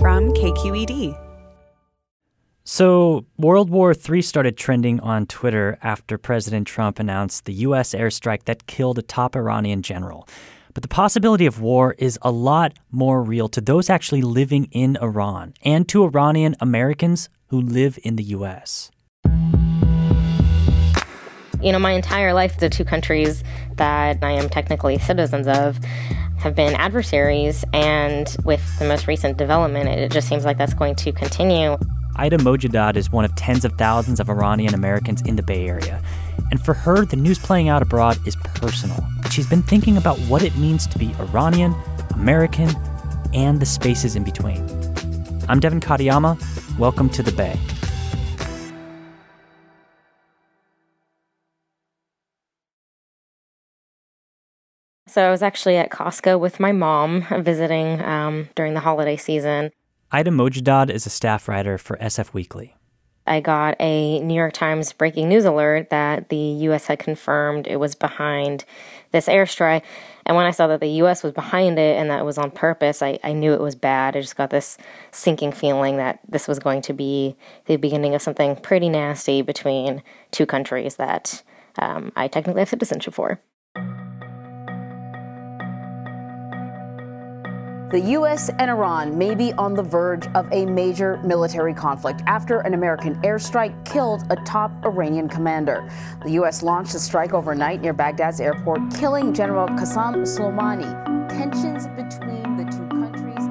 From KQED. So, World War III started trending on Twitter after President Trump announced the U.S. airstrike that killed a top Iranian general. But the possibility of war is a lot more real to those actually living in Iran and to Iranian Americans who live in the U.S. You know, my entire life, the two countries that I am technically citizens of have been adversaries, and with the most recent development, it just seems like that's going to continue. Ida Mojadad is one of tens of thousands of Iranian Americans in the Bay Area. And for her, the news playing out abroad is personal. She's been thinking about what it means to be Iranian, American, and the spaces in between. I'm Devin Katayama. Welcome to the Bay. So I was actually at Costco with my mom visiting um, during the holiday season. Ida Mojadad is a staff writer for SF Weekly. I got a New York Times breaking news alert that the U.S. had confirmed it was behind this airstrike. And when I saw that the U.S. was behind it and that it was on purpose, I, I knew it was bad. I just got this sinking feeling that this was going to be the beginning of something pretty nasty between two countries that um, I technically have citizenship for. The U.S. and Iran may be on the verge of a major military conflict after an American airstrike killed a top Iranian commander. The U.S. launched a strike overnight near Baghdad's airport, killing General Qasem Soleimani. Tensions between the two countries.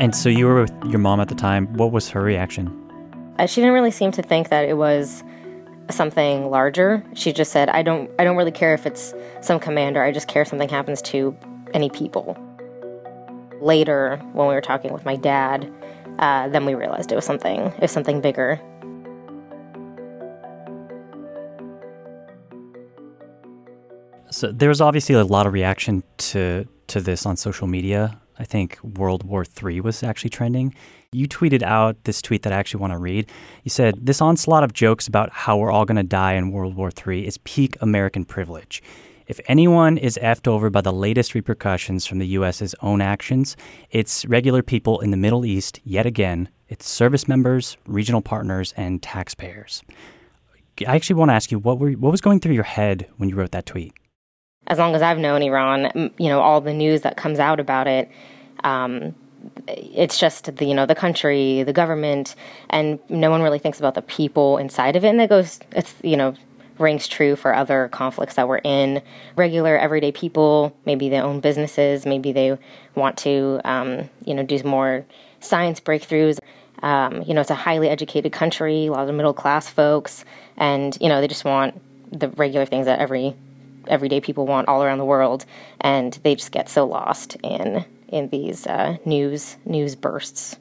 And so you were with your mom at the time. What was her reaction? Uh, she didn't really seem to think that it was something larger. She just said, "I don't, I don't really care if it's some commander. I just care if something happens to any people. Later, when we were talking with my dad, uh, then we realized it was something. It was something bigger. So there was obviously a lot of reaction to to this on social media. I think World War III was actually trending. You tweeted out this tweet that I actually want to read. You said, This onslaught of jokes about how we're all going to die in World War III is peak American privilege. If anyone is effed over by the latest repercussions from the U.S.'s own actions, it's regular people in the Middle East, yet again. It's service members, regional partners, and taxpayers. I actually want to ask you what, were, what was going through your head when you wrote that tweet? As long as I've known Iran, you know, all the news that comes out about it, um, it's just the you know the country, the government, and no one really thinks about the people inside of it. And that goes, it's you know, rings true for other conflicts that we're in. Regular, everyday people, maybe they own businesses, maybe they want to, um, you know, do more science breakthroughs. Um, you know, it's a highly educated country, a lot of middle class folks, and you know, they just want the regular things that every everyday people want all around the world, and they just get so lost in in these uh, news news bursts.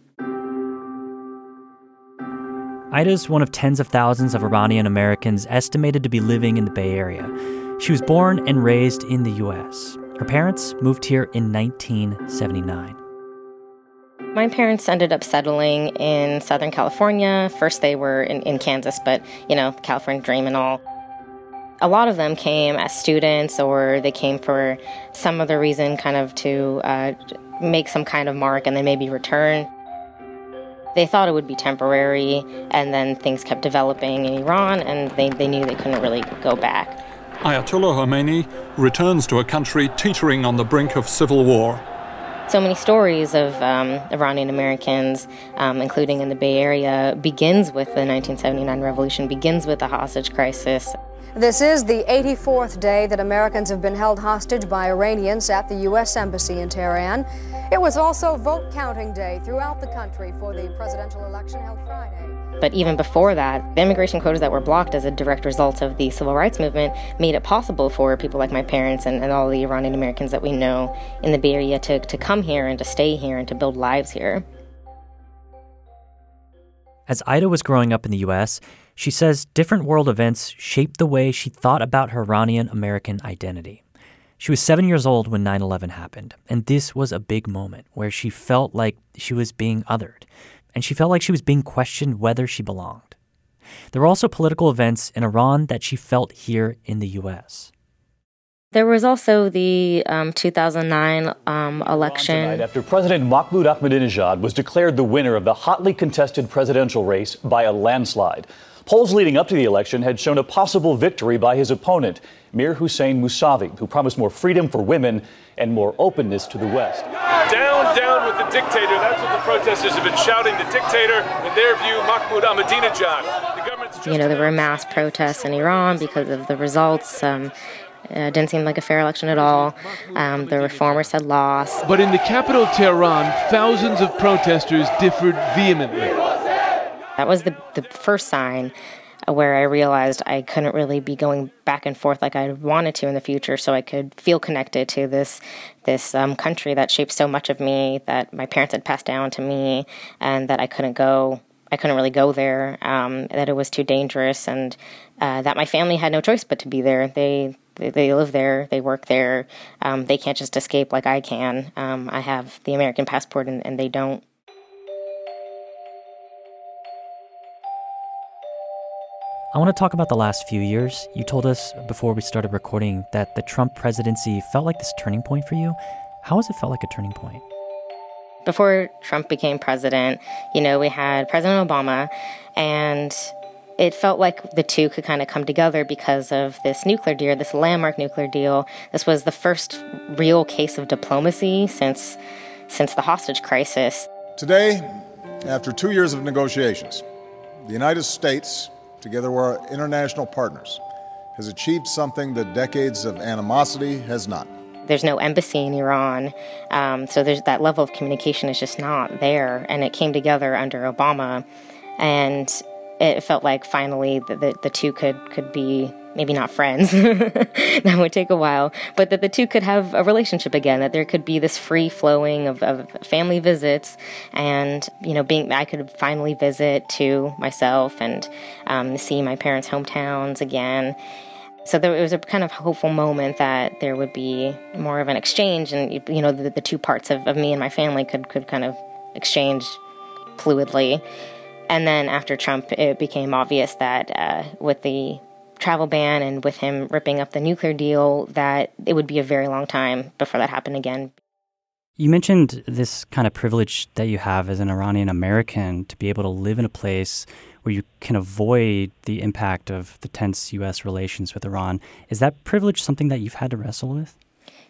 Ida is one of tens of thousands of Iranian Americans estimated to be living in the Bay Area. She was born and raised in the U.S. Her parents moved here in 1979. My parents ended up settling in Southern California. First, they were in, in Kansas, but you know, California dream and all. A lot of them came as students or they came for some other reason, kind of to uh, make some kind of mark and then maybe return. They thought it would be temporary, and then things kept developing in Iran, and they, they knew they couldn't really go back. Ayatollah Khomeini returns to a country teetering on the brink of civil war. so many stories of um, Iranian Americans, um, including in the Bay Area, begins with the 1979 revolution, begins with the hostage crisis. This is the 84th day that Americans have been held hostage by Iranians at the U.S. Embassy in Tehran. It was also vote counting day throughout the country for the presidential election held Friday. But even before that, the immigration quotas that were blocked as a direct result of the civil rights movement made it possible for people like my parents and, and all the Iranian Americans that we know in the Bay Area to, to come here and to stay here and to build lives here. As Ida was growing up in the U.S., she says different world events shaped the way she thought about her Iranian American identity. She was seven years old when 9 11 happened, and this was a big moment where she felt like she was being othered and she felt like she was being questioned whether she belonged. There were also political events in Iran that she felt here in the U.S. There was also the um, 2009 um, election. After President Mahmoud Ahmadinejad was declared the winner of the hotly contested presidential race by a landslide. Polls leading up to the election had shown a possible victory by his opponent, Mir Hussein Mousavi, who promised more freedom for women and more openness to the West. Down, down with the dictator. That's what the protesters have been shouting. The dictator, in their view, Mahmoud Ahmadinejad. The government's you know, there were mass protests in Iran because of the results. Um, uh, didn't seem like a fair election at all. Um, the reformers had lost. But in the capital, Tehran, thousands of protesters differed vehemently. That was the, the first sign where I realized I couldn't really be going back and forth like I wanted to in the future, so I could feel connected to this this um, country that shaped so much of me that my parents had passed down to me, and that I couldn't go. I couldn't really go there. Um, that it was too dangerous, and uh, that my family had no choice but to be there. They they, they live there, they work there. Um, they can't just escape like I can. Um, I have the American passport, and, and they don't. I want to talk about the last few years. You told us before we started recording that the Trump presidency felt like this turning point for you. How has it felt like a turning point? Before Trump became president, you know, we had President Obama, and it felt like the two could kind of come together because of this nuclear deal, this landmark nuclear deal. This was the first real case of diplomacy since since the hostage crisis. Today, after 2 years of negotiations, the United States together with our international partners, has achieved something that decades of animosity has not. There's no embassy in Iran, um, so there's that level of communication is just not there, and it came together under Obama, and it felt like finally the, the, the two could could be maybe not friends, that would take a while, but that the two could have a relationship again, that there could be this free flowing of, of family visits and, you know, being, I could finally visit to myself and um, see my parents' hometowns again. So there it was a kind of hopeful moment that there would be more of an exchange, and you know the, the two parts of, of me and my family could could kind of exchange fluidly. And then after Trump, it became obvious that uh, with the travel ban and with him ripping up the nuclear deal that it would be a very long time before that happened again. You mentioned this kind of privilege that you have as an Iranian American to be able to live in a place where you can avoid the impact of the tense U.S. relations with Iran. Is that privilege something that you've had to wrestle with?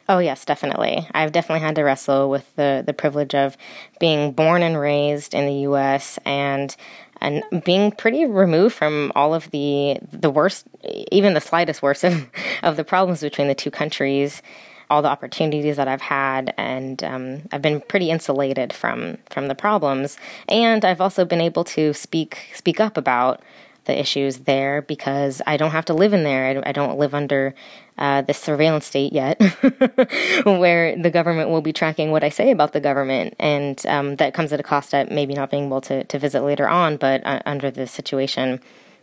Oh yes, definitely. I've definitely had to wrestle with the the privilege of being born and raised in the U.S. and and being pretty removed from all of the the worst, even the slightest worst of, of the problems between the two countries, all the opportunities that I've had, and um, I've been pretty insulated from from the problems. And I've also been able to speak speak up about the issues there because I don't have to live in there. I, I don't live under uh, the surveillance state yet, where the government will be tracking what I say about the government, and um, that comes at a cost at maybe not being able to, to visit later on. But uh, under the situation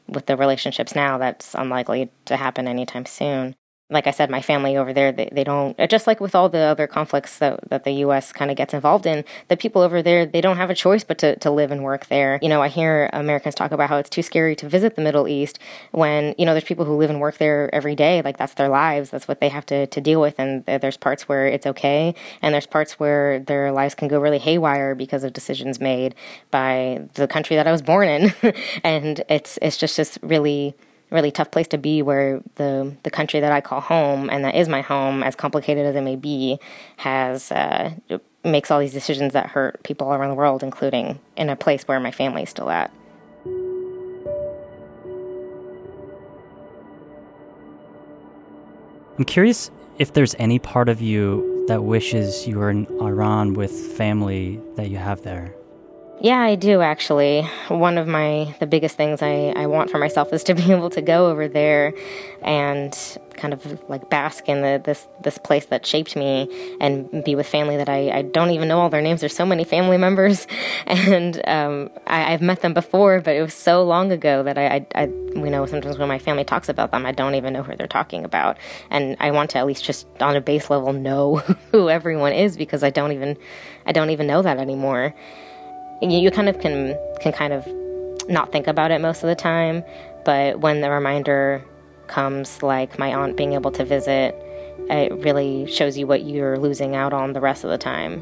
with the relationships now, that's unlikely to happen anytime soon like I said, my family over there, they, they don't, uh, just like with all the other conflicts that, that the U.S. kind of gets involved in, the people over there, they don't have a choice but to, to live and work there. You know, I hear Americans talk about how it's too scary to visit the Middle East when, you know, there's people who live and work there every day. Like that's their lives. That's what they have to, to deal with. And there's parts where it's okay. And there's parts where their lives can go really haywire because of decisions made by the country that I was born in. and it's, it's just, just really, really tough place to be where the the country that I call home and that is my home, as complicated as it may be, has uh, makes all these decisions that hurt people all around the world, including in a place where my family is still at. I'm curious if there's any part of you that wishes you were in Iran with family that you have there. Yeah, I do actually. One of my the biggest things I, I want for myself is to be able to go over there and kind of like bask in the this this place that shaped me and be with family that I, I don't even know all their names. There's so many family members and um, I, have met them before, but it was so long ago that I, I, I you know sometimes when my family talks about them, I don't even know who they're talking about. And I want to at least just on a base level know who everyone is because I don't even I don't even know that anymore you, you kind of can can kind of not think about it most of the time, but when the reminder comes, like my aunt being able to visit, it really shows you what you're losing out on the rest of the time.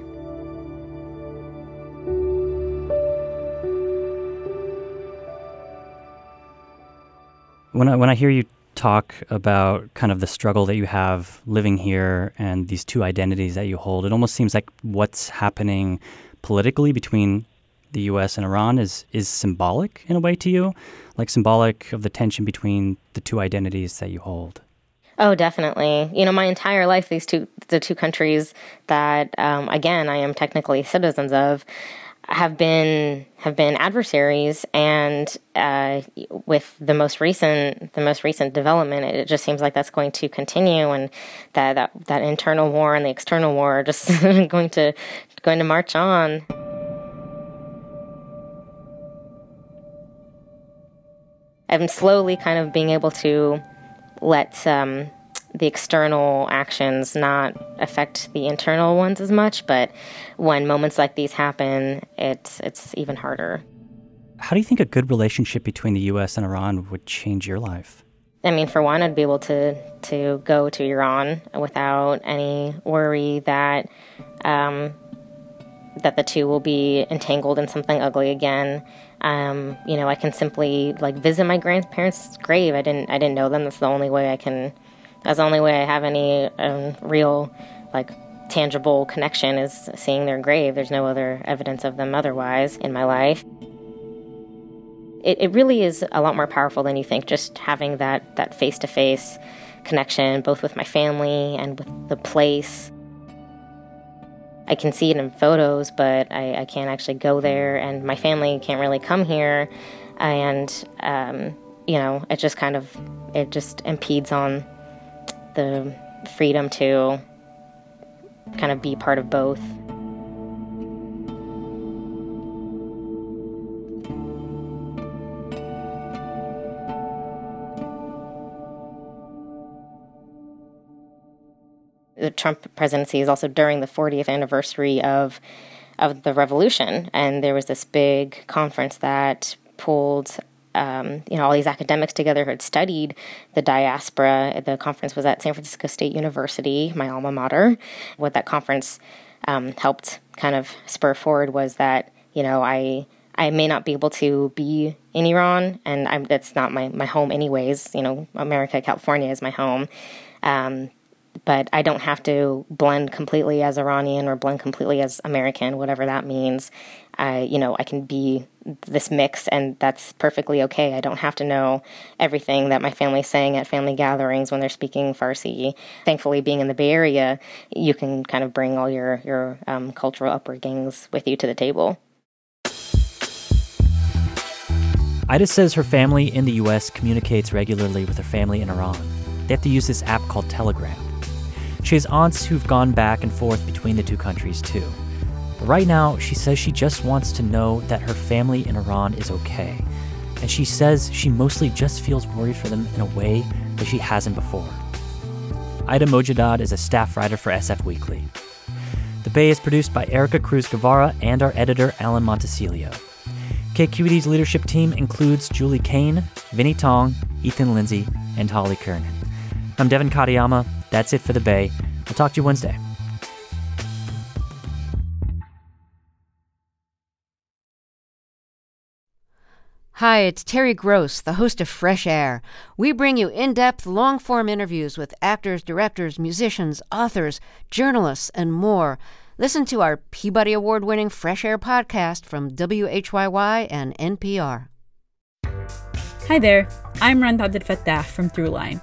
When I when I hear you talk about kind of the struggle that you have living here and these two identities that you hold, it almost seems like what's happening politically between the U.S. and Iran is is symbolic in a way to you, like symbolic of the tension between the two identities that you hold. Oh, definitely. You know, my entire life, these two the two countries that um, again I am technically citizens of have been have been adversaries, and uh, with the most recent the most recent development, it just seems like that's going to continue, and that that, that internal war and the external war are just going to going to march on. I'm slowly kind of being able to let um, the external actions not affect the internal ones as much. But when moments like these happen, it's it's even harder. How do you think a good relationship between the U.S. and Iran would change your life? I mean, for one, I'd be able to to go to Iran without any worry that um, that the two will be entangled in something ugly again. Um, you know, I can simply like visit my grandparents' grave. I didn't I didn't know them. That's the only way I can. That's the only way I have any um, real like tangible connection is seeing their grave. There's no other evidence of them otherwise in my life. It, it really is a lot more powerful than you think. Just having that that face to face connection, both with my family and with the place. I can see it in photos, but I, I can't actually go there, and my family can't really come here, and um, you know, it just kind of it just impedes on the freedom to kind of be part of both. Trump presidency is also during the 40th anniversary of of the revolution, and there was this big conference that pulled um, you know all these academics together who had studied the diaspora. The conference was at San Francisco State University, my alma mater. What that conference um, helped kind of spur forward was that you know I I may not be able to be in Iran, and I'm, that's not my my home anyways. You know, America, California is my home. Um, but I don't have to blend completely as Iranian or blend completely as American, whatever that means. I, you know, I can be this mix, and that's perfectly okay. I don't have to know everything that my family's saying at family gatherings when they're speaking Farsi. Thankfully, being in the Bay Area, you can kind of bring all your your um, cultural upbringings with you to the table. Ida says her family in the U.S. communicates regularly with her family in Iran. They have to use this app called Telegram. She has aunts who've gone back and forth between the two countries too. But right now, she says she just wants to know that her family in Iran is okay. And she says she mostly just feels worried for them in a way that she hasn't before. Ida Mojadad is a staff writer for SF Weekly. The Bay is produced by Erica Cruz Guevara and our editor, Alan Montecillo. KQED's leadership team includes Julie Kane, Vinnie Tong, Ethan Lindsay, and Holly Kernan. I'm Devin Katayama. That's it for the Bay. I'll talk to you Wednesday. Hi, it's Terry Gross, the host of Fresh Air. We bring you in depth, long form interviews with actors, directors, musicians, authors, journalists, and more. Listen to our Peabody Award winning Fresh Air podcast from WHYY and NPR. Hi there, I'm Rund Abdelfatah from Throughline.